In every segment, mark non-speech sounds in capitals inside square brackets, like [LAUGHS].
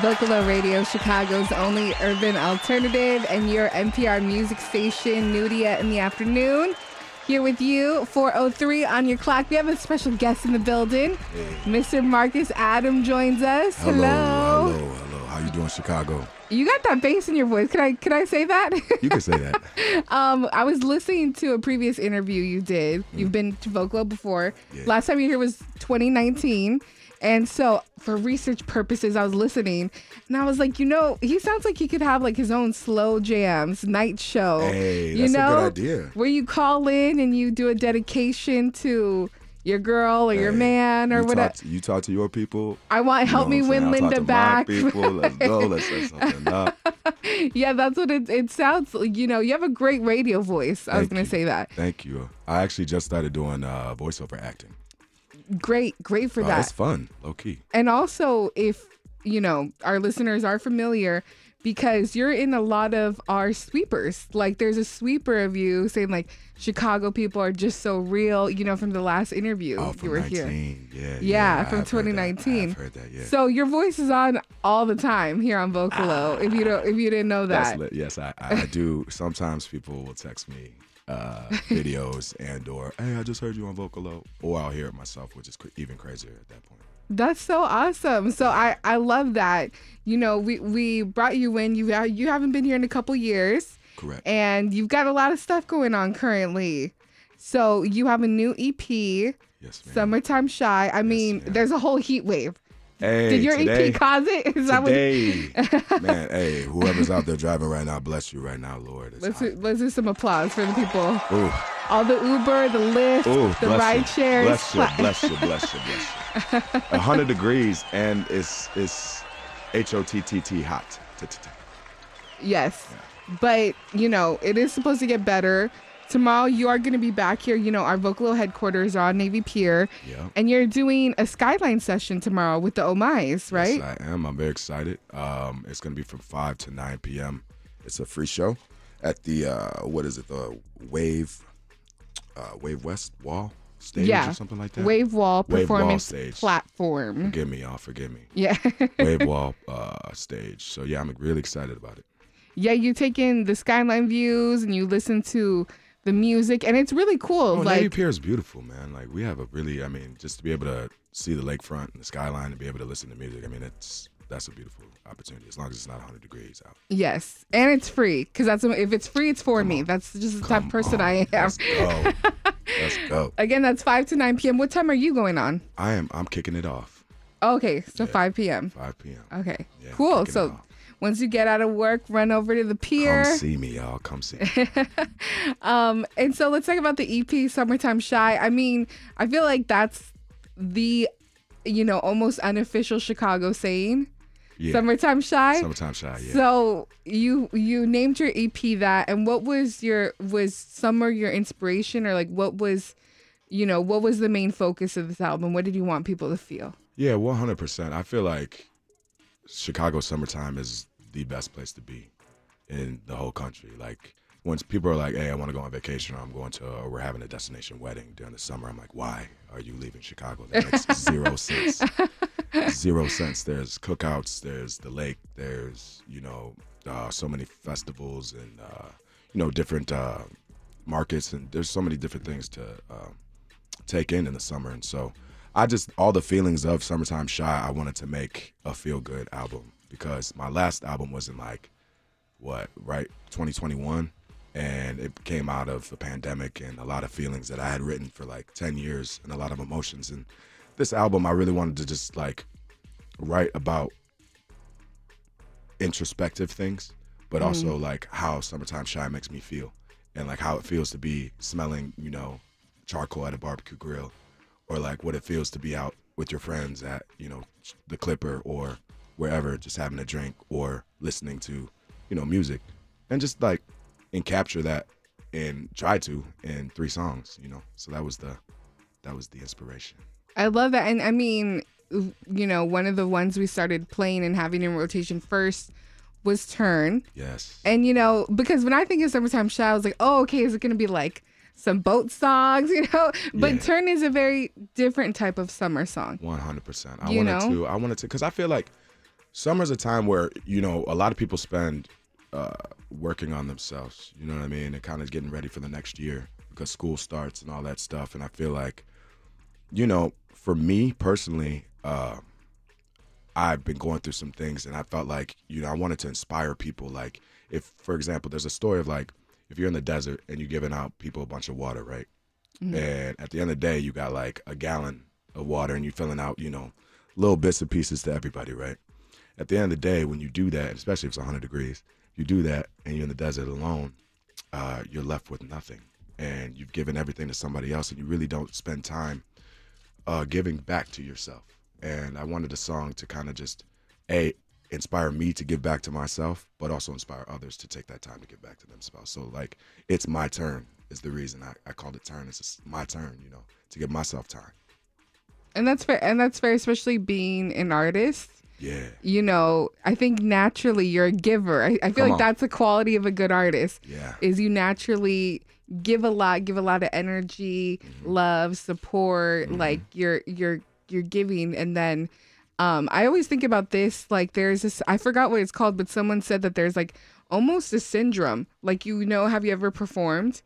Vocalo Radio, Chicago's only urban alternative, and your NPR music station, Nudia in the afternoon. Here with you, 403 on your clock. We have a special guest in the building. Mr. Marcus Atom joins us. Hello, hello, hello. How you doing, Chicago? You got that bass in your voice. Can I can I say that? You can say that. [LAUGHS] um, I was listening to a previous interview you did. You've been to Vocalo before. Yeah. Last time you were here was 2019. And so for research purposes, I was listening and I was like, you know, he sounds like he could have like his own slow jams, night show. Hey, you that's a know, good idea. Where you call in and you do a dedication to your girl or your man or you whatever. Talk to, you talk to your people. I want you help know me win? Linda back. People, let's go. [LAUGHS] Let's set something up. [LAUGHS] yeah, that's what it, it sounds like. You know, you have a great radio voice. I was going to say that. Thank you. I actually just started doing uh, voiceover acting. Great, great for that. it's fun, low key. And also, if you know our listeners are familiar, because you're in a lot of our sweepers. Like, there's a sweeper of you saying like Chicago people are just so real. You know, from the last interview Oh, you were here. 19. Yeah, yeah. Yeah, I from have heard that. I 2019. have heard that. Yeah. So your voice is on all the time here on Vocalo. if you don't, if you didn't know That's that. Yes, I I do. Sometimes people will text me uh, [LAUGHS] videos and or hey, I just heard you on Vocalo, or I'll hear it myself, which is cr- even crazier at that point. That's so awesome. So I I love that. You know, we we brought you in. You you haven't been here in a couple years, Correct. and you've got a lot of stuff going on currently. So you have a new EP, yes, ma'am. "Summertime Chi." I mean, ma'am. there's a whole heat wave. Hey, Did your today, EP cause it? Is that what? today, [LAUGHS] man, hey, whoever's out there driving right now, bless you right now, Lord. It's Let's hot. do, let's do some applause for the people. Ooh, All the Uber, the Lyft, ooh, the ride shares. Bless you, [LAUGHS] bless you, bless you, bless you. A hundred degrees and it's it's H O T T T hot. Yes. But, you know, it is supposed to get better. Tomorrow you are going to be back here. You know, our Vocalo headquarters are on Navy Pier. Yeah. And you're doing a skyline session tomorrow with the O'My's, right? Yes, I am. I'm very excited. Um, it's gonna be from five to nine p.m. It's a free show at the uh, what is it? The Wave, uh, Wave West Wall stage yeah. or something like that. Wave Wall Wave Performance stage. Platform. Forgive me, y'all. Forgive me. Yeah. [LAUGHS] Wave Wall uh, stage. So yeah, I'm really excited about it. yeah, you take in the skyline views and you listen to the music and it's really cool. Oh, Navy like Pier is beautiful, man. Like we have a really, I mean, just to be able to see the lakefront and the skyline and be able to listen to music. I mean, it's that's a beautiful opportunity as long as it's not 100 degrees out. yes, and it's free cuz that's if it's free it's for me. on. That's just the type of person on, I am. Let's go. let's [LAUGHS] go. Again, that's 5 to 9 p.m. What time are you going on? I am. I'm kicking it off. Okay, so 5 p.m. 5 p.m. Okay, Yeah, cool. So. Once you get out of work, run over to the pier. Come see me, y'all. Come see. Me. [LAUGHS] Um, and so let's talk about the EP "Summertime Chi." I mean, I feel like that's the, you know, almost unofficial Chicago saying Yeah. "Summertime Chi." Summertime Chi. Yeah. So you you named your EP that, and what was your was summer your inspiration, or like what was, you know, what was the main focus of this album? What did you want people to feel? yeah. 100. percent I feel like Chicago summertime is the best place to be in the whole country. Like once people are like, "Hey, I want to go on vacation," or "I'm going to," or "We're having a destination wedding during the summer," I'm like, "Why are you leaving Chicago? That makes [LAUGHS] zero sense. Zero sense. There's cookouts. There's the lake. There's you know uh, so many festivals and uh, you know different uh, markets and there's so many different things to um, take in in the summer. And so I just all the feelings of summertime Chi. I wanted to make a feel good album because my last album was in like what right 2021 and it came out of the pandemic and a lot of feelings that I had written for like 10 years and a lot of emotions and this album I really wanted to just like write about introspective things but also mm. like how summertime Chi makes me feel and like how it feels to be smelling you know charcoal at a barbecue grill or like what it feels to be out with your friends at you know the clipper or wherever just having a drink or listening to you know music and just like and capture that and try to in three songs you know so that was the that was the inspiration I love that. And I mean, you know, one of the ones we started playing and having in rotation first was Turn. yes And, you know, because when I think of Summertime Chi, I was like, oh, okay, is it going to be like some boat songs, [LAUGHS] you know? But Yeah. Turn is a very different type of summer song. 100% i You wanted know? to i wanted to because i feel like summer's a time where you know a lot of people spend uh, working on themselves. You know what I mean, and kind of getting ready for the next year because school starts and all that stuff. And I feel like, you know, for me personally, uh, I've been going through some things, and I felt like you know I wanted to inspire people. Like if, for example, there's a story of like if you're in the desert and you're giving out people a bunch of water, right? And at the end of the day, you got like a gallon of water, and you're filling out, you know, little bits and pieces to everybody, right? At the end of the day, when you do that, especially if it's 100 degrees, you do that, and you're in the desert alone, uh, you're left with nothing, and you've given everything to somebody else, and you really don't spend time uh, giving back to yourself. And I wanted the song to kind of just a inspire me to give back to myself, but also inspire others to take that time to give back to themselves. So like, it's my turn is the reason I, I called it turn. It's my turn, you know, to give myself time. And that's fair. And that's fair, especially being an artist. Yeah. You know, I think naturally you're a giver. I, I feel Come like on. that's a quality of a good artist. Yeah. Is you naturally give a lot, give a lot of energy, Mm-hmm. love, support, like you're you're you're giving and then um I always think about this like there's this I forgot what it's called, but someone said that there's like almost a syndrome. Like you know, have you ever performed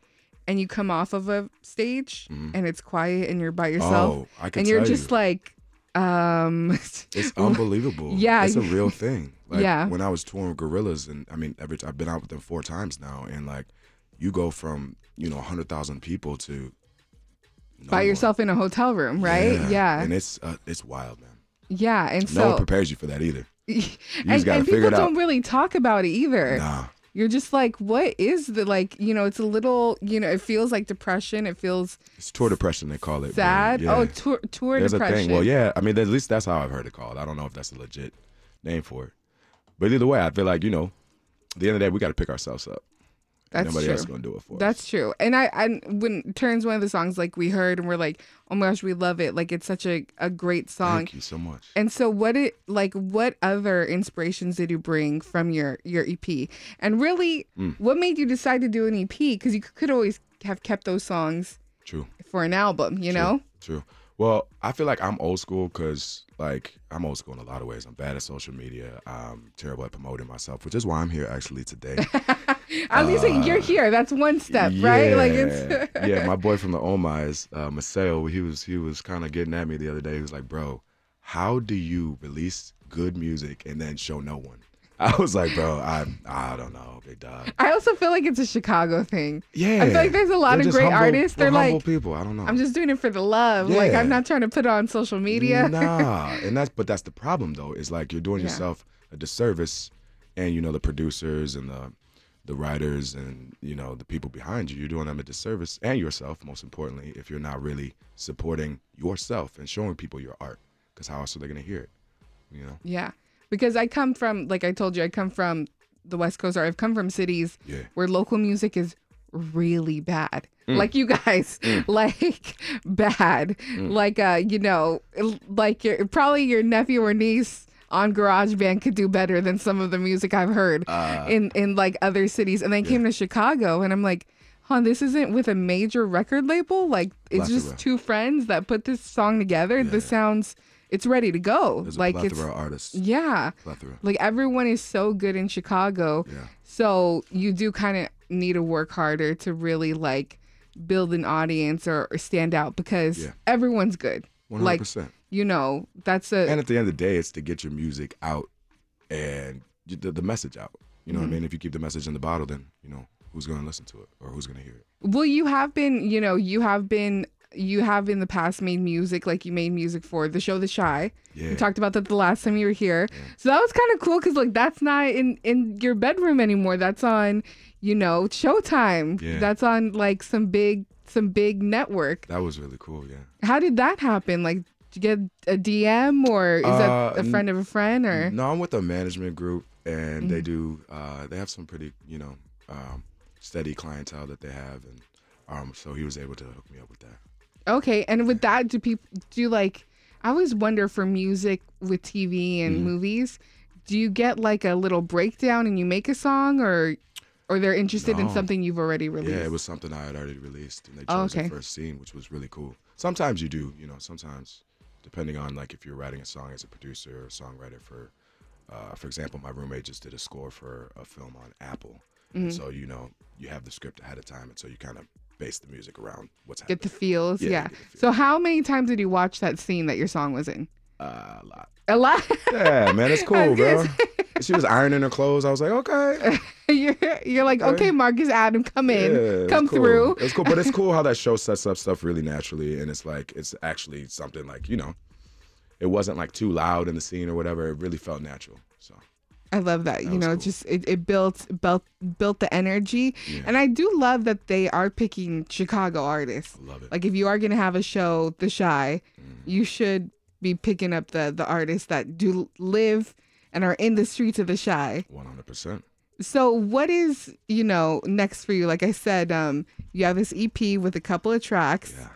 and you come off of a stage and it's quiet and you're by yourself. Oh, I can and you're just you. like um It's [LAUGHS] unbelievable. Yeah. it's a real thing. [LAUGHS] Like Yeah. when I was touring with Gorillaz, and I mean, every I've been out with them four times now, and like you go from you know hundred thousand people to no by one. yourself in a hotel room, right? Yeah. and it's uh, it's wild, man. Yeah. And so no one prepares you for that either. [LAUGHS] and, just and people don't really talk about it either. Nah, You're just like, what is the like, you know, it's a little, you know, it feels like depression. It feels it's tour depression they call it. sad. yeah. Oh, tour, tour There's depression. a thing. Well, yeah. I mean, at least that's how I've heard it called. I don't know if that's a legit name for it, but either way, I feel like you know, at the end of the day, we got to pick ourselves up. That's Nobody true. else gonna do it for us. That's true. And I, I when turns one of the songs like we heard and we're like, oh my gosh, we love it. Like it's such a, a great song. Thank you so much. And so what it like what other inspirations did you bring from your your EP? And really Mm. what made you decide to do an EP cuz you could always have kept those songs True. for an album, you know? True. Well, I feel like I'm old school because, like, I'm old school in a lot of ways. I'm bad at social media. I'm terrible at promoting myself, which is why I'm here actually today. [LAUGHS] At least you're here. That's one step, right? Like it's Yeah. [LAUGHS] yeah. My boy from the O'My's, uh, Maceo, he was he was kind of getting at me the other day. He was like, "Bro, how do you release good music and then show no one?" I was like, "Bro, I I don't know, big dog." I also feel like it's a Chicago thing. Yeah, I feel like there's a lot They're of great humble- artists. They're like, people. I don't know. I'm just doing it for the love. Like I'm not trying to put it on social media. Nah, [LAUGHS] and that's but that's the problem though. Is like you're doing Yeah. yourself a disservice, and you know the producers and the the writers and you know the people behind you. You're doing them a disservice and yourself, most importantly, if you're not really supporting yourself and showing people your art. Because how else are they gonna hear it? You know? Yeah. Because I come from, like I told you, I come from the West Coast, or I've come from cities Yeah. where local music is really bad. Mm. Like you guys, [LAUGHS] mm. like bad. Mm. Like, uh, you know, like your probably your nephew or niece on GarageBand could do better than some of the music I've heard uh, in in like other cities. And they came to Chicago, and I'm like, huh, this isn't with a major record label. Like, it's Plethora. just two friends that put this song together. This sounds, it's ready to go. There's like, it's artists. yeah. Plethora. Like everyone is so good in Chicago. Yeah. So you do kind of need to work harder to really like build an audience or, or stand out because Yeah. everyone's good. One hundred Like, percent. You know, that's a And at the end of the day, it's to get your music out and the, the message out. You know Mm-hmm. what I mean? If you keep the message in the bottle, then you know who's gonna listen to it or who's gonna hear it. well, you have been, you know, you have been you have in the past made music like you made music for the show The Chi. Yeah. We talked about that the last time you were here. Yeah. So that was kind of cool because like that's not in in your bedroom anymore. That's on, you know, Showtime. Yeah. That's on like some big some big network. That was really cool. Yeah. How did that happen? Like, you get a DM or is Uh, that a friend of a friend or? No, I'm with a management group, and Mm-hmm. they do. Uh, they have some pretty, you know, um, steady clientele that they have, and um, so he was able to hook me up with that. Okay, and with that, do people do like? I always wonder for music with TV and Mm-hmm. movies, do you get like a little breakdown and you make a song, or or they're interested in something you've already released? Yeah, it was something I had already released, and they Oh, chose okay. the first scene, which was really cool. Sometimes you do, you know, sometimes depending on like if you're writing a song as a producer or songwriter for Uh, for example, my roommate just did a score for a film on Apple, Mm-hmm. so you know you have the script ahead of time, and so you kind of base the music around what's happening. Get the feels. Yeah, Yeah. the So how many times did you watch that scene that your song was in? uh, a lot. A lot. Yeah, man, it's [LAUGHS] cool, bro. she was ironing her clothes. I was like, okay, [LAUGHS] [LAUGHS] you're you're like, okay, Marcus Atom, come in, Yeah, come cool. through. It's cool, but it's cool how that show sets up stuff really naturally, and it's like it's actually something like you know, it wasn't like too loud in the scene or whatever. It really felt natural. So I love that. you know, cool. just it, it built built built the energy, Yeah. and I do love that they are picking Chicago artists. I love it. Like if you are gonna have a show, The Chi, Mm. you should be picking up the the artists that do live and are in the streets of The Chi. One hundred percent. So what is you know next for you? Like I said, um, you have this EP with a couple of tracks. Yeah.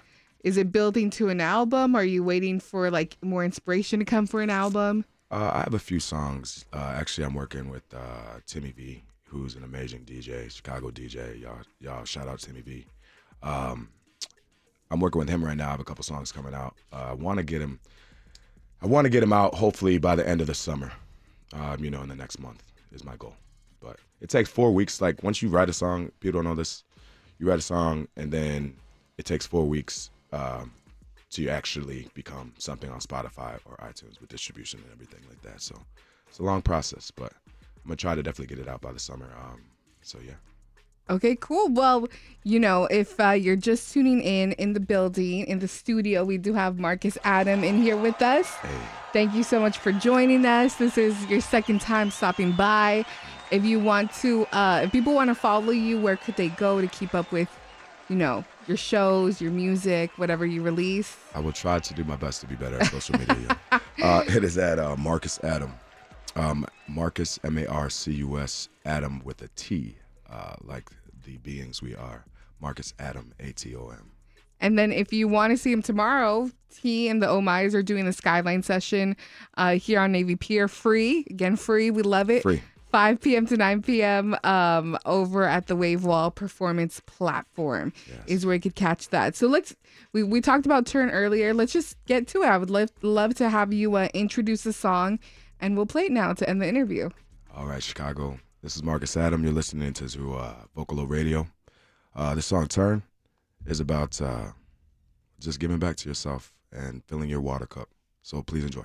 Is it building to an album? Are you waiting for like more inspiration to come for an album? Uh, I have a few songs. Uh, actually, I'm working with uh, Timmy V, who's an amazing DJ, Chicago DJ. Y'all, y'all, shout out Timmy V. Um, I'm working with him right now. I have a couple songs coming out. Uh, I want to get him. I want to get him out hopefully by the end of the summer. Um, you know, in the next month is my goal. It takes four weeks. Like once you write a song, people don't know this. You write a song and then it takes four weeks um, to actually become something on Spotify or iTunes with distribution and everything like that. So it's a long process, but I'm gonna try to definitely get it out by the summer. Um, so yeah, Okay, cool. Well, you know, if uh, you're just tuning in in the building, in the studio, we do have Marcus Atom in here with us. hey, Thank you so much for joining us. This is your second time stopping by. If you want to, uh, if people want to follow you, where could they go to keep up with, you know, your shows, your music, whatever you release? I will try to do my best to be better at social media. [LAUGHS] uh, it is at uh, Marcus Atom, um, Marcus M A R C U S Atom with a T, uh, like the beings we are. Marcus Atom, A T O M. And then if you want to see him tomorrow, he and the O'My's are doing the Skyline session uh, here on Navy Pier, free. Again, free. We love it. Free. 5 p.m. to 9 p.m. Um, over at the Wave Wall Performance Platform is where you could catch that. So let's we, we talked about Turn earlier. Let's just get to it. I would love love to have you uh, introduce the song, and we'll play it now to end the interview. All right, Chicago. This is Marcus Atom. You're listening to uh, Vocalo Radio. Uh, the song "Turn" is about uh, just giving back to yourself and filling your water cup. So please enjoy.